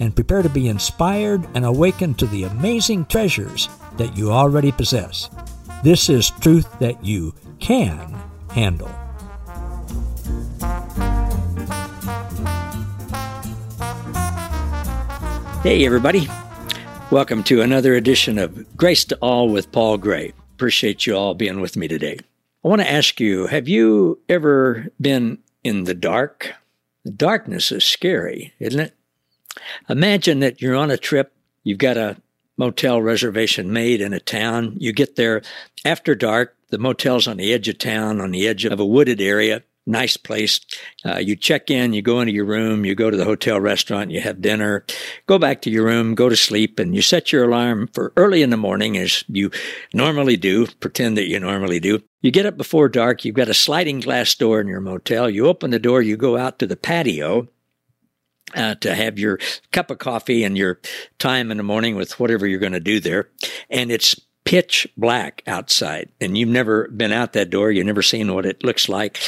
and prepare to be inspired and awakened to the amazing treasures that you already possess. This is truth that you can handle. Hey, everybody. Welcome to another edition of Grace to All with Paul Gray. Appreciate you all being with me today. I want to ask you have you ever been in the dark? Darkness is scary, isn't it? Imagine that you're on a trip, you've got a motel reservation made in a town. You get there after dark, the motel's on the edge of town, on the edge of a wooded area. Nice place. Uh, you check in, you go into your room, you go to the hotel restaurant, you have dinner, go back to your room, go to sleep, and you set your alarm for early in the morning as you normally do, pretend that you normally do. You get up before dark, you've got a sliding glass door in your motel, you open the door, you go out to the patio, uh, to have your cup of coffee and your time in the morning with whatever you're going to do there. And it's pitch black outside and you've never been out that door. You've never seen what it looks like.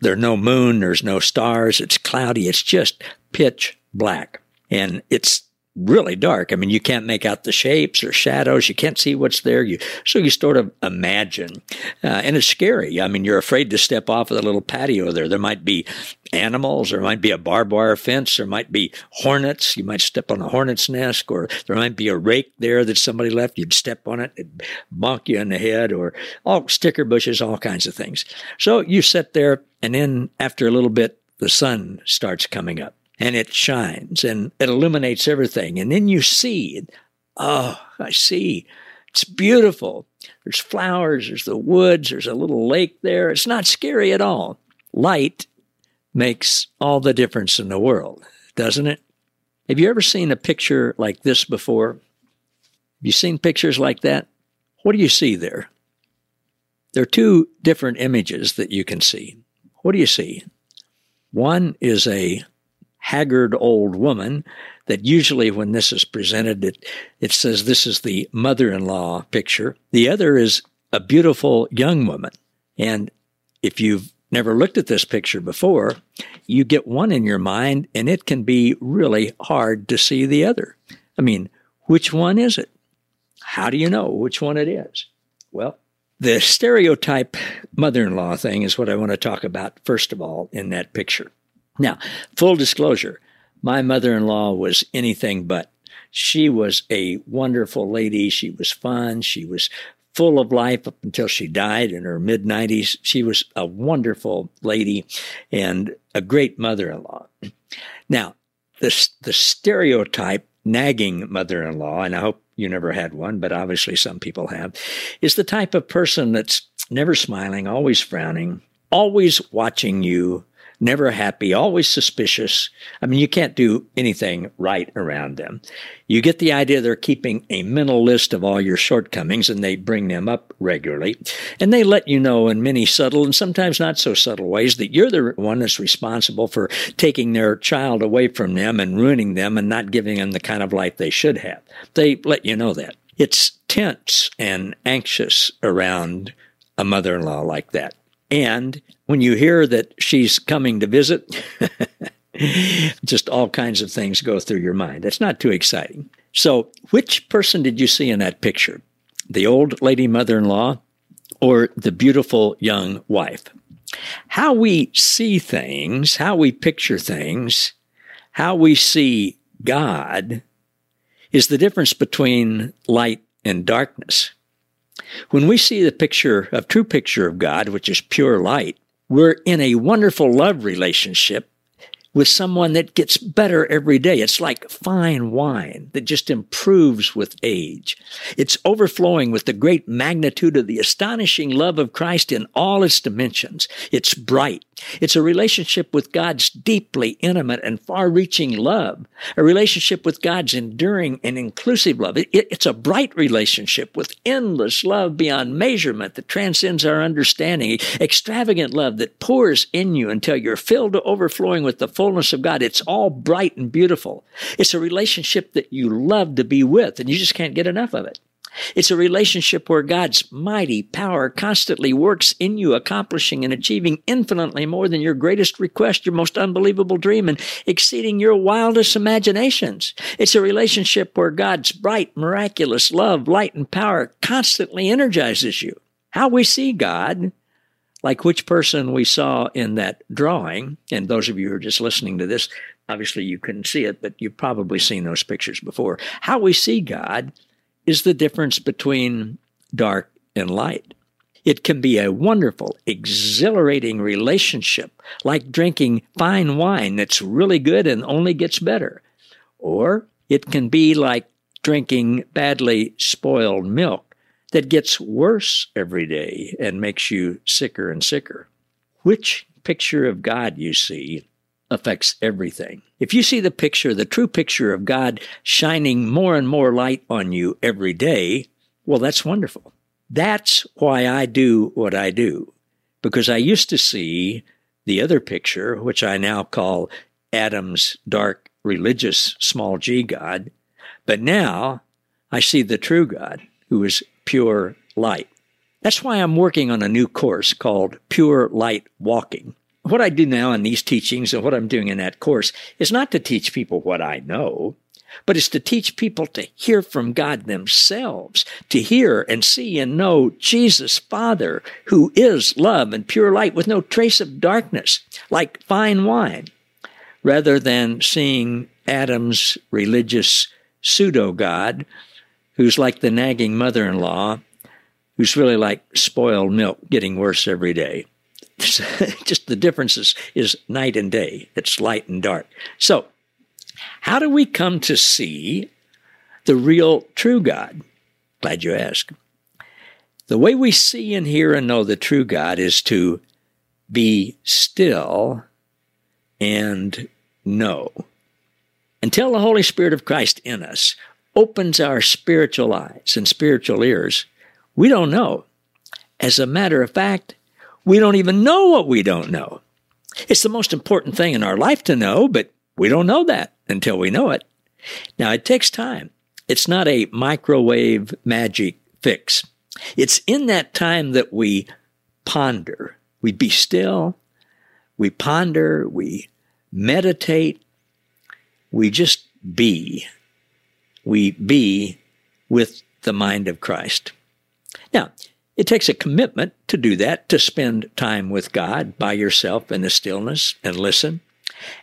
There's no moon. There's no stars. It's cloudy. It's just pitch black and it's really dark. I mean, you can't make out the shapes or shadows. You can't see what's there. You so you sort of imagine, uh, and it's scary. I mean, you're afraid to step off of the little patio there. There might be animals. There might be a barbed wire fence. There might be hornets. You might step on a hornet's nest, or there might be a rake there that somebody left. You'd step on it, it'd bonk you in the head, or all sticker bushes, all kinds of things. So you sit there, and then after a little bit, the sun starts coming up and it shines and it illuminates everything. And then you see, oh, I see. It's beautiful. There's flowers, there's the woods, there's a little lake there. It's not scary at all. Light makes all the difference in the world, doesn't it? Have you ever seen a picture like this before? Have you seen pictures like that? What do you see there? There are two different images that you can see. What do you see? One is a haggard old woman that usually when this is presented, it, it says this is the mother-in-law picture. The other is a beautiful young woman. And if you've never looked at this picture before, you get one in your mind and it can be really hard to see the other. I mean, which one is it? How do you know which one it is? Well, the stereotype mother in law thing is what I want to talk about first of all in that picture. Now, full disclosure, my mother in law was anything but. She was a wonderful lady. She was fun. She was full of life up until she died in her mid 90s. She was a wonderful lady and a great mother in law. Now, the, the stereotype nagging mother in law, and I hope you never had one, but obviously some people have, is the type of person that's never smiling, always frowning, always watching you never happy, always suspicious. I mean, you can't do anything right around them. You get the idea they're keeping a mental list of all your shortcomings and they bring them up regularly. And they let you know in many subtle and sometimes not so subtle ways that you're the one that's responsible for taking their child away from them and ruining them and not giving them the kind of life they should have. They let you know that. It's tense and anxious around a mother in law like that. And when you hear that she's coming to visit, just all kinds of things go through your mind. That's not too exciting. So, which person did you see in that picture? The old lady mother in law or the beautiful young wife? How we see things, how we picture things, how we see God is the difference between light and darkness. When we see the picture of true picture of God, which is pure light, we're in a wonderful love relationship with someone that gets better every day. It's like fine wine that just improves with age. It's overflowing with the great magnitude of the astonishing love of Christ in all its dimensions. It's bright. It's a relationship with God's deeply intimate and far reaching love, a relationship with God's enduring and inclusive love. It, it's a bright relationship with endless love beyond measurement that transcends our understanding, extravagant love that pours in you until you're filled to overflowing with the fullness of God. It's all bright and beautiful. It's a relationship that you love to be with, and you just can't get enough of it. It's a relationship where God's mighty power constantly works in you, accomplishing and achieving infinitely more than your greatest request, your most unbelievable dream, and exceeding your wildest imaginations. It's a relationship where God's bright, miraculous love, light, and power constantly energizes you. How we see God, like which person we saw in that drawing, and those of you who are just listening to this, obviously you couldn't see it, but you've probably seen those pictures before. How we see God is the difference between dark and light. It can be a wonderful, exhilarating relationship, like drinking fine wine that's really good and only gets better. Or it can be like drinking badly spoiled milk that gets worse every day and makes you sicker and sicker. Which picture of God you see affects everything. If you see the picture, the true picture of God shining more and more light on you every day, well, that's wonderful. That's why I do what I do. Because I used to see the other picture, which I now call Adam's dark religious small g God. But now I see the true God who is pure light. That's why I'm working on a new course called Pure Light Walking what I do now in these teachings and what I'm doing in that course is not to teach people what I know, but it's to teach people to hear from God themselves, to hear and see and know Jesus, Father, who is love and pure light with no trace of darkness, like fine wine, rather than seeing Adam's religious pseudo God, who's like the nagging mother in law, who's really like spoiled milk getting worse every day. just the difference is, is night and day. It's light and dark. So, how do we come to see the real true God? Glad you asked. The way we see and hear and know the true God is to be still and know. Until the Holy Spirit of Christ in us opens our spiritual eyes and spiritual ears, we don't know. As a matter of fact, we don't even know what we don't know. It's the most important thing in our life to know, but we don't know that until we know it. Now, it takes time. It's not a microwave magic fix. It's in that time that we ponder. We be still, we ponder, we meditate, we just be. We be with the mind of Christ. Now, it takes a commitment to do that, to spend time with God by yourself in the stillness and listen.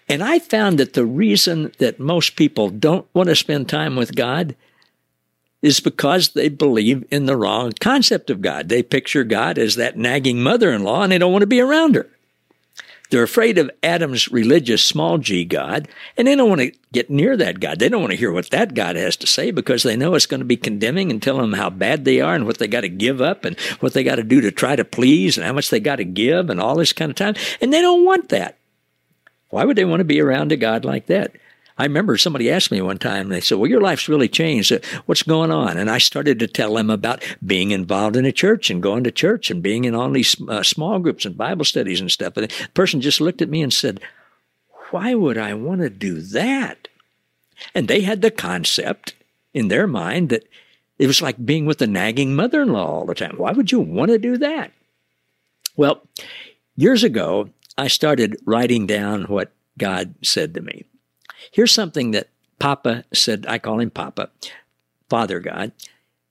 And I found that the reason that most people don't want to spend time with God is because they believe in the wrong concept of God. They picture God as that nagging mother in law and they don't want to be around her. They're afraid of Adam's religious small g God, and they don't want to get near that God. They don't want to hear what that God has to say because they know it's going to be condemning and telling them how bad they are and what they got to give up and what they got to do to try to please and how much they got to give and all this kind of time. And they don't want that. Why would they want to be around a God like that? I remember somebody asked me one time, they said, Well, your life's really changed. Uh, what's going on? And I started to tell them about being involved in a church and going to church and being in all these uh, small groups and Bible studies and stuff. And the person just looked at me and said, Why would I want to do that? And they had the concept in their mind that it was like being with a nagging mother in law all the time. Why would you want to do that? Well, years ago, I started writing down what God said to me. Here's something that Papa said. I call him Papa, Father God.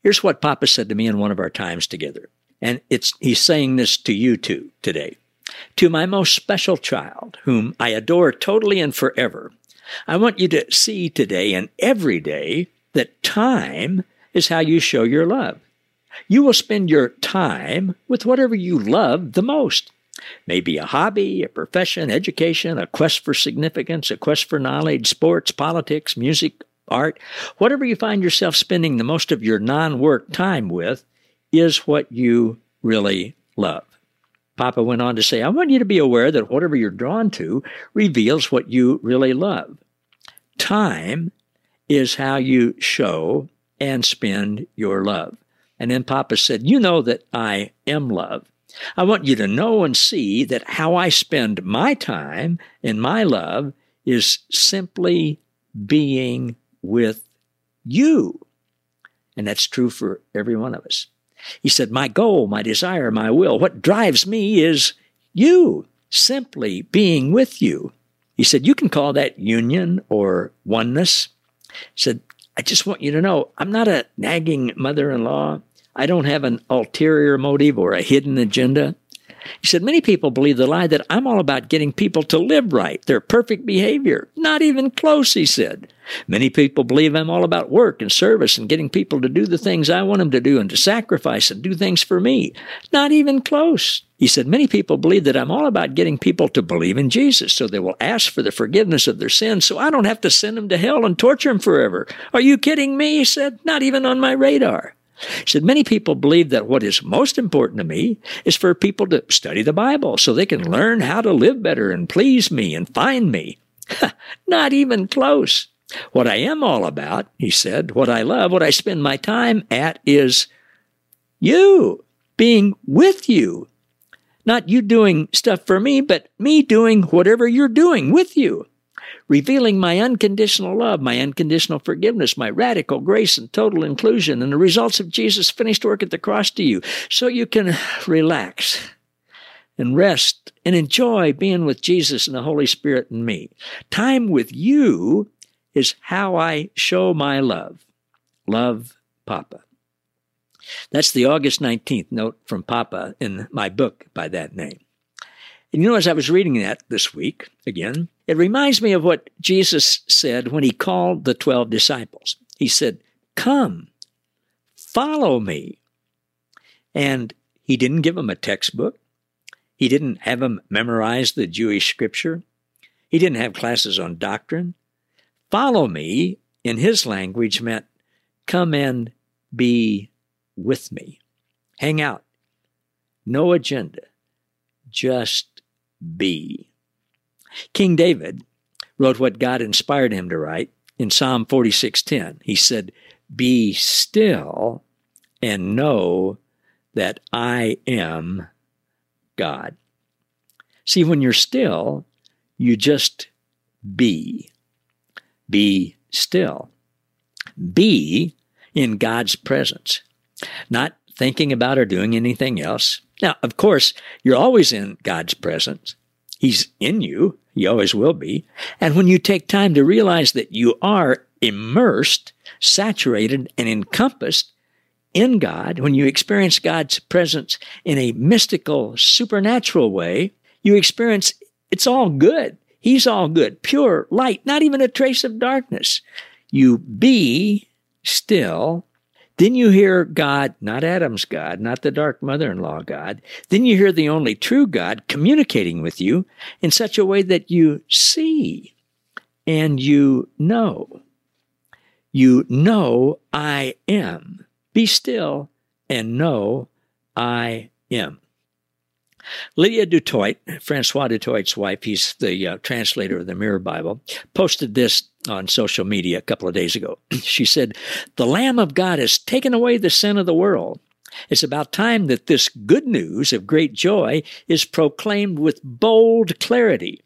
Here's what Papa said to me in one of our times together. And it's, he's saying this to you too today. To my most special child, whom I adore totally and forever, I want you to see today and every day that time is how you show your love. You will spend your time with whatever you love the most. Maybe a hobby, a profession, education, a quest for significance, a quest for knowledge, sports, politics, music, art, whatever you find yourself spending the most of your non work time with is what you really love. Papa went on to say, I want you to be aware that whatever you're drawn to reveals what you really love. Time is how you show and spend your love. And then Papa said, You know that I am love. I want you to know and see that how I spend my time and my love is simply being with you. And that's true for every one of us. He said, My goal, my desire, my will, what drives me is you, simply being with you. He said, You can call that union or oneness. He said, I just want you to know I'm not a nagging mother in law. I don't have an ulterior motive or a hidden agenda. He said, Many people believe the lie that I'm all about getting people to live right, their perfect behavior. Not even close, he said. Many people believe I'm all about work and service and getting people to do the things I want them to do and to sacrifice and do things for me. Not even close. He said, Many people believe that I'm all about getting people to believe in Jesus so they will ask for the forgiveness of their sins so I don't have to send them to hell and torture them forever. Are you kidding me? He said, Not even on my radar. He said, Many people believe that what is most important to me is for people to study the Bible so they can learn how to live better and please me and find me. Not even close. What I am all about, he said, what I love, what I spend my time at is you, being with you. Not you doing stuff for me, but me doing whatever you're doing with you revealing my unconditional love, my unconditional forgiveness, my radical grace and total inclusion, and the results of Jesus' finished work at the cross to you, so you can relax and rest and enjoy being with Jesus and the Holy Spirit and me. Time with you is how I show my love. Love Papa. That's the August 19th note from Papa in my book by that name. And you know, as I was reading that this week, again, it reminds me of what Jesus said when he called the 12 disciples. He said, Come, follow me. And he didn't give them a textbook. He didn't have them memorize the Jewish scripture. He didn't have classes on doctrine. Follow me in his language meant come and be with me. Hang out. No agenda. Just be. King David wrote what God inspired him to write in Psalm 46:10. He said, "Be still and know that I am God." See, when you're still, you just be. Be still. Be in God's presence, not thinking about or doing anything else. Now, of course, you're always in God's presence. He's in you. He always will be. And when you take time to realize that you are immersed, saturated, and encompassed in God, when you experience God's presence in a mystical, supernatural way, you experience it's all good. He's all good, pure light, not even a trace of darkness. You be still then you hear God, not Adam's God, not the dark mother in law God. Then you hear the only true God communicating with you in such a way that you see and you know. You know I am. Be still and know I am. Lydia Dutoit, Francois Dutoit's wife, he's the uh, translator of the Mirror Bible, posted this on social media a couple of days ago. She said, The Lamb of God has taken away the sin of the world. It's about time that this good news of great joy is proclaimed with bold clarity.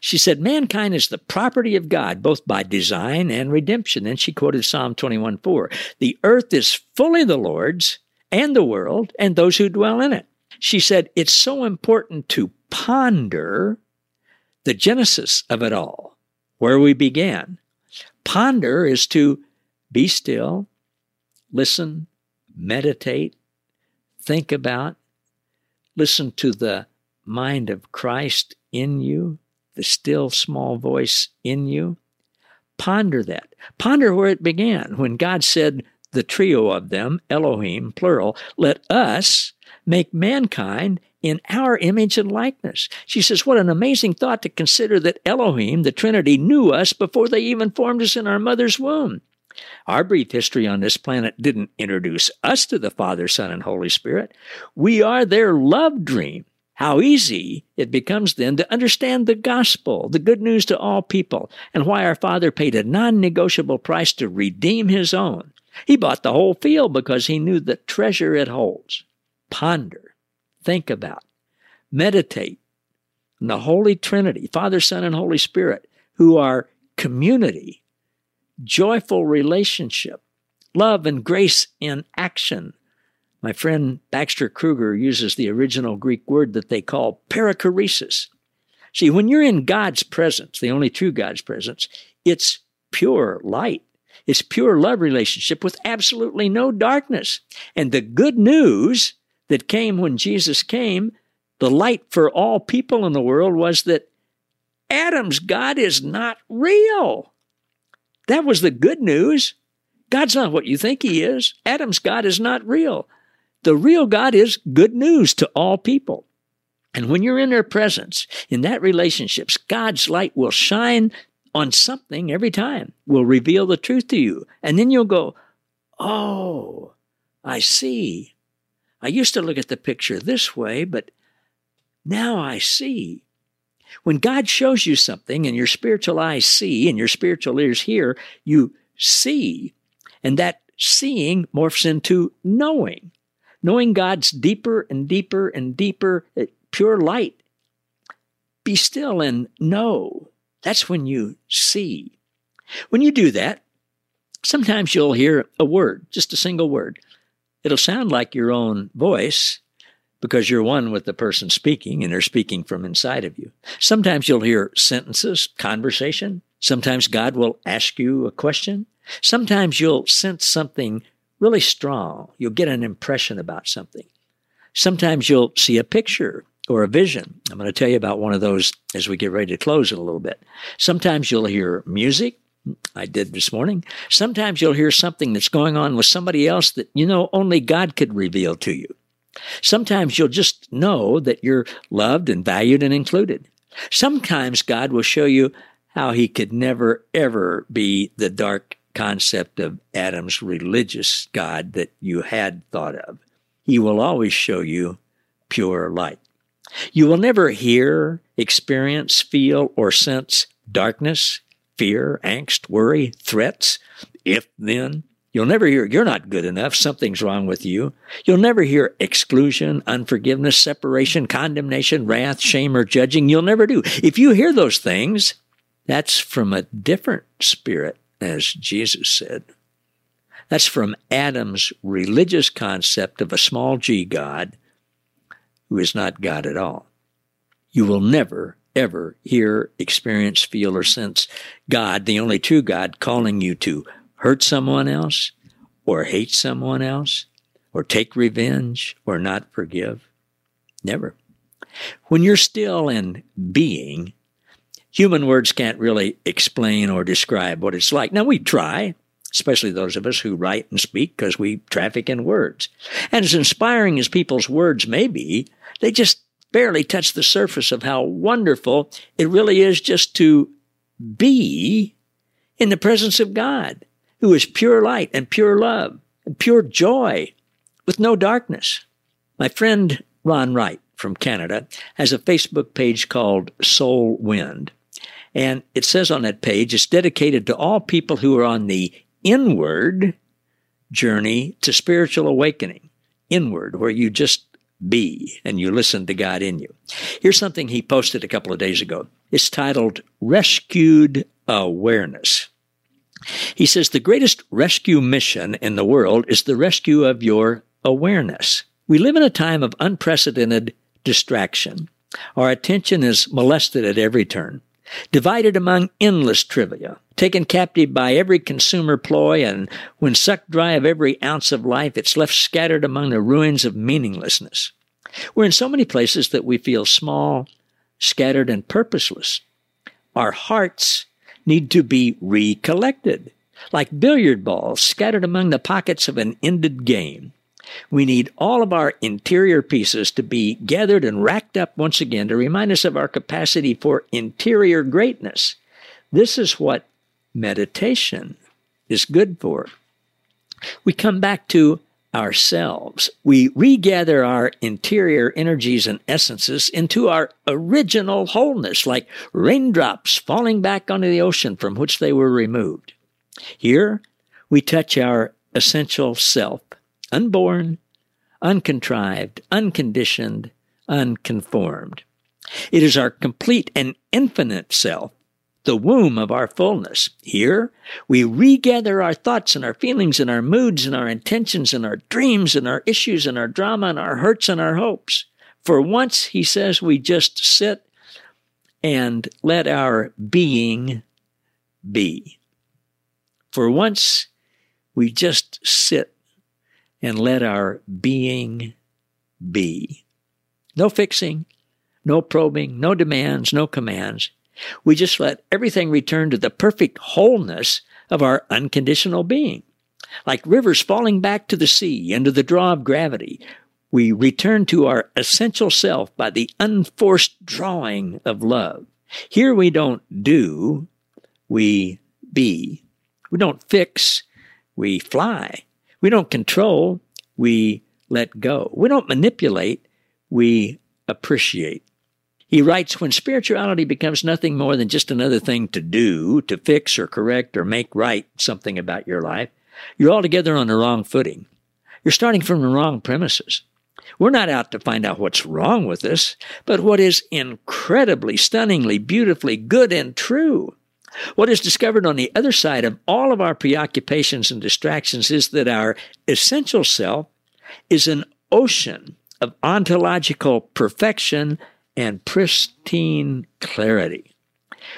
She said, Mankind is the property of God, both by design and redemption. Then she quoted Psalm 21 4. The earth is fully the Lord's and the world and those who dwell in it. She said, It's so important to ponder the genesis of it all, where we began. Ponder is to be still, listen, meditate, think about, listen to the mind of Christ in you, the still small voice in you. Ponder that. Ponder where it began when God said, the trio of them, Elohim, plural, let us make mankind in our image and likeness. She says, What an amazing thought to consider that Elohim, the Trinity, knew us before they even formed us in our mother's womb. Our brief history on this planet didn't introduce us to the Father, Son, and Holy Spirit. We are their love dream. how easy it becomes then to understand the gospel, the good news to all people, and why our Father paid a non negotiable price to redeem His own. He bought the whole field because He knew the treasure it holds. Ponder, think about, meditate on the Holy Trinity, Father, Son, and Holy Spirit, who are community, joyful relationship, love and grace in action my friend Baxter Kruger uses the original Greek word that they call perichoresis. See, when you're in God's presence, the only true God's presence, it's pure light. It's pure love relationship with absolutely no darkness. And the good news that came when Jesus came, the light for all people in the world, was that Adam's God is not real. That was the good news. God's not what you think he is. Adam's God is not real. The real God is good news to all people. And when you're in their presence, in that relationships, God's light will shine on something every time, will reveal the truth to you. And then you'll go, Oh, I see. I used to look at the picture this way, but now I see. When God shows you something and your spiritual eyes see and your spiritual ears hear, you see. And that seeing morphs into knowing knowing God's deeper and deeper and deeper, eh, pure light. Be still and know. That's when you see. When you do that, sometimes you'll hear a word, just a single word. It'll sound like your own voice because you're one with the person speaking and they're speaking from inside of you. Sometimes you'll hear sentences, conversation. Sometimes God will ask you a question. Sometimes you'll sense something really strong. You'll get an impression about something. Sometimes you'll see a picture or a vision. I'm going to tell you about one of those as we get ready to close in a little bit. Sometimes you'll hear music. I did this morning. Sometimes you'll hear something that's going on with somebody else that you know only God could reveal to you. Sometimes you'll just know that you're loved and valued and included. Sometimes God will show you how he could never ever be the dark concept of Adam's religious God that you had thought of. He will always show you pure light. You will never hear, experience, feel, or sense darkness, fear, angst, worry, threats, if then. You'll never hear, you're not good enough, something's wrong with you. You'll never hear exclusion, unforgiveness, separation, condemnation, wrath, shame, or judging. You'll never do. If you hear those things, that's from a different spirit as Jesus said. That's from Adam's religious concept of a small g God who is not God at all. You will never, ever hear, experience, feel, or sense God, the only true God, calling you to hurt someone else, or hate someone else, or take revenge, or not forgive. Never. When you're still in being, human words can't really explain or describe what it's like. Now, we try, especially those of us who write and speak because we traffic in words. And as inspiring as people's words may be, they just barely touch the surface of how wonderful it really is just to be in the presence of God, who is pure light and pure love and pure joy with no darkness. My friend Ron Wright from Canada has a Facebook page called Soul Wind. And it says on that page, it's dedicated to all people who are on the inward journey to spiritual awakening, inward, where you just be and you listen to God in you. Here's something he posted a couple of days ago. It's titled Rescued Awareness. He says the greatest rescue mission in the world is the rescue of your awareness. We live in a time of unprecedented distraction. Our attention is molested at every turn divided among endless trivia, taken captive by every consumer ploy, and when sucked dry of every ounce of life, it's left scattered among the ruins of meaninglessness. We're in so many places that we feel small, scattered, and purposeless. Our hearts need to be recollected, like billiard balls scattered among the pockets of an ended game. We need all of our interior pieces to be gathered and racked up once again to remind us of our capacity for interior greatness. This is what meditation is good for. We come back to ourselves. We regather our interior energies and essences into our original wholeness, like raindrops falling back onto the ocean from which they were removed. Here, we touch our essential self, unborn, uncontrived, unconditioned, unconformed. It is our complete and infinite self, the womb of our fullness. Here, we regather our thoughts and our feelings and our moods and our intentions and our dreams and our issues and our drama and our hurts and our hopes. For once, he says, we just sit and let our being be. For once, we just sit and let our being be. No fixing, no probing, no demands, no commands. We just let everything return to the perfect wholeness of our unconditional being. Like rivers falling back to the sea under the draw of gravity, we return to our essential self by the unforced drawing of love. Here we don't do, we be. We don't fix, we fly. We don't control, we let go. We don't manipulate, we appreciate. He writes When spirituality becomes nothing more than just another thing to do, to fix or correct or make right something about your life, you're altogether on the wrong footing. You're starting from the wrong premises. We're not out to find out what's wrong with us, but what is incredibly, stunningly, beautifully good and true. What is discovered on the other side of all of our preoccupations and distractions is that our essential self is an ocean of ontological perfection and pristine clarity.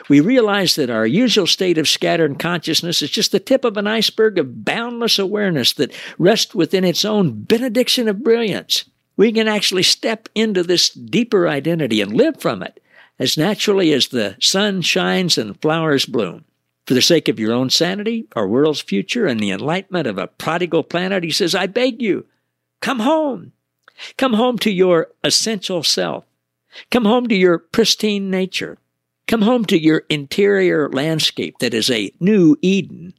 We realize that our usual state of scattered consciousness is just the tip of an iceberg of boundless awareness that rests within its own benediction of brilliance. We can actually step into this deeper identity and live from it as naturally as the sun shines and flowers bloom. For the sake of your own sanity, our world's future, and the enlightenment of a prodigal planet, he says, I beg you, come home. Come home to your essential self. Come home to your pristine nature. Come home to your interior landscape that is a new Eden.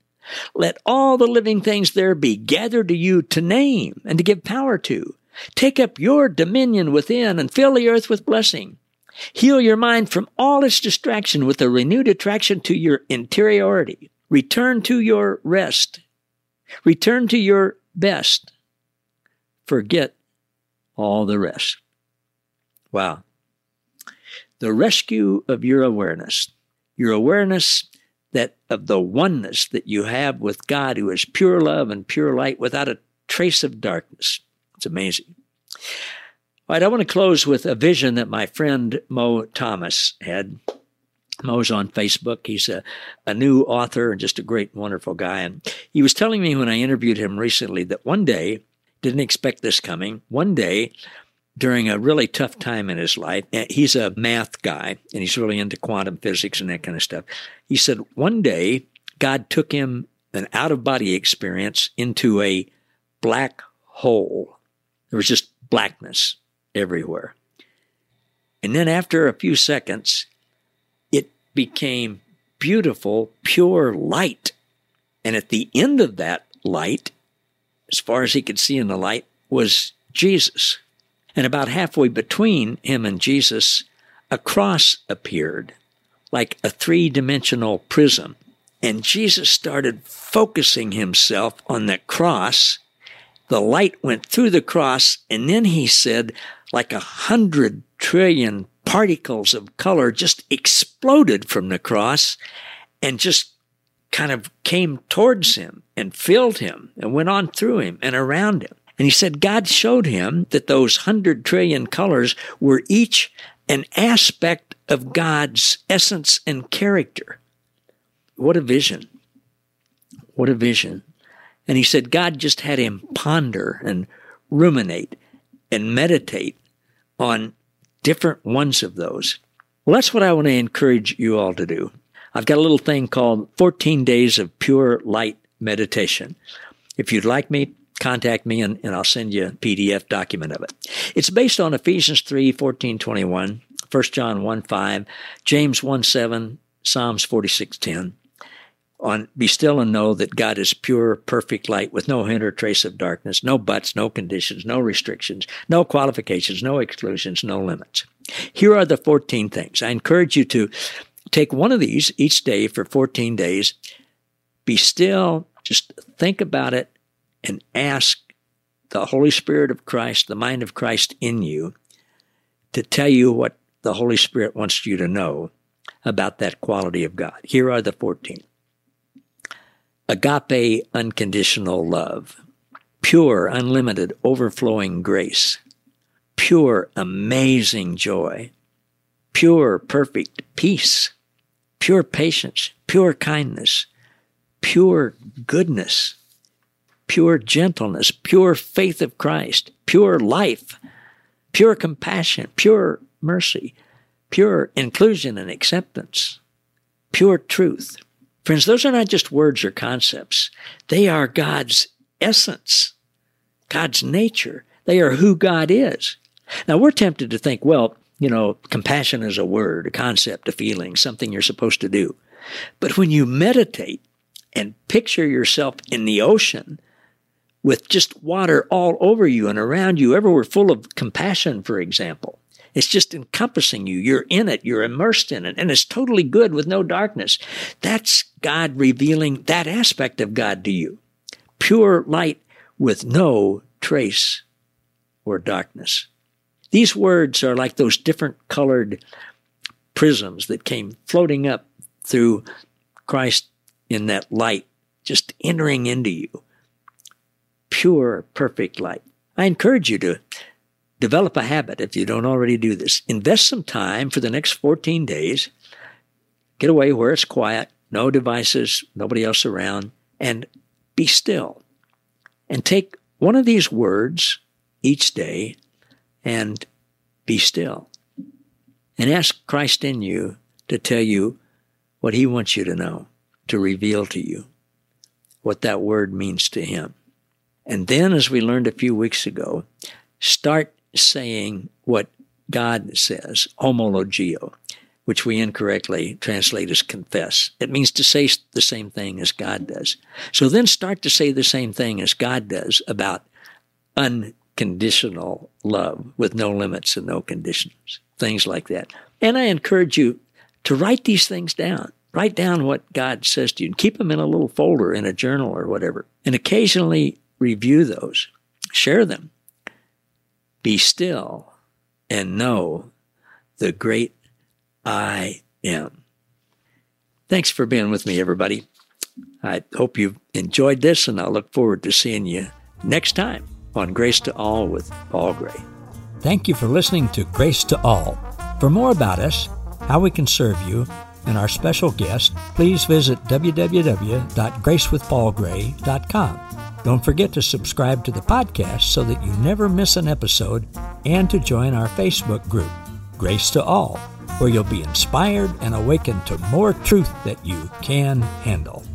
Let all the living things there be gathered to you to name and to give power to. Take up your dominion within and fill the earth with blessing. Heal your mind from all its distraction with a renewed attraction to your interiority. Return to your rest. Return to your best. Forget all the rest. Wow the rescue of your awareness, your awareness that of the oneness that you have with God, who is pure love and pure light without a trace of darkness. It's amazing. All right, I want to close with a vision that my friend Mo Thomas had. Mo's on Facebook. He's a, a new author and just a great, wonderful guy. And he was telling me when I interviewed him recently that one day, didn't expect this coming, one day during a really tough time in his life. Eh, he's a math guy and he's really into quantum physics and that kind of stuff. He said one day God took him an out of body experience into a black hole. There was just blackness everywhere. And then after a few seconds, it became beautiful, pure light. And at the end of that light, as far as he could see in the light, was Jesus. And about halfway between him and Jesus, a cross appeared, like a three dimensional prism. And Jesus started focusing himself on that cross. The light went through the cross, and then he said, like a hundred trillion particles of color just exploded from the cross and just kind of came towards him and filled him and went on through him and around him. And he said God showed him that those hundred trillion colors were each an aspect of God's essence and character. What a vision. What a vision. And he said God just had him ponder and ruminate and meditate on different ones of those. Well, that's what I want to encourage you all to do. I've got a little thing called 14 Days of Pure Light Meditation. If you'd like me contact me and, and I'll send you a PDF document of it. It's based on Ephesians 3, 14, 21, 1 John 1, 5, James 1, 7, Psalms 46, 10. on be still and know that God is pure, perfect light with no hint or trace of darkness, no buts, no conditions, no restrictions, no qualifications, no exclusions, no limits. Here are the 14 things. I encourage you to take one of these each day for 14 days. Be still, just think about it and ask the Holy Spirit of Christ, the mind of Christ in you, to tell you what the Holy Spirit wants you to know about that quality of God. Here are the 14 agape, unconditional love, pure, unlimited, overflowing grace, pure, amazing joy, pure, perfect peace, pure patience, pure kindness, pure goodness, pure gentleness, pure faith of Christ, pure life, pure compassion, pure mercy, pure inclusion and acceptance, pure truth. Friends, those are not just words or concepts. They are God's essence, God's nature. They are who God is. Now, we're tempted to think, well, you know, compassion is a word, a concept, a feeling, something you're supposed to do. But when you meditate and picture yourself in the ocean with just water all over you and around you, everywhere full of compassion, for example, it's just encompassing you. You're in it. You're immersed in it. And it's totally good with no darkness. That's God revealing that aspect of God to you. Pure light with no trace or darkness. These words are like those different colored prisms that came floating up through Christ in that light, just entering into you. Pure, perfect light. I encourage you to develop a habit if you don't already do this. Invest some time for the next 14 days. Get away where it's quiet, no devices, nobody else around, and be still. And take one of these words each day and be still. And ask Christ in you to tell you what he wants you to know, to reveal to you what that word means to him. And then, as we learned a few weeks ago, start saying what God says, homologeo, which we incorrectly translate as confess. It means to say the same thing as God does. So then start to say the same thing as God does about unconditional love with no limits and no conditions, things like that. And I encourage you to write these things down. Write down what God says to you and keep them in a little folder in a journal or whatever. And occasionally review those, share them be still and know the great I am. Thanks for being with me, everybody. I hope you've enjoyed this, and I look forward to seeing you next time on Grace to All with Paul Gray. Thank you for listening to Grace to All. For more about us, how we can serve you, and our special guest, please visit www.gracewithpaulgray.com. Don't forget to subscribe to the podcast so that you never miss an episode and to join our Facebook group, Grace to All, where you'll be inspired and awakened to more truth that you can handle.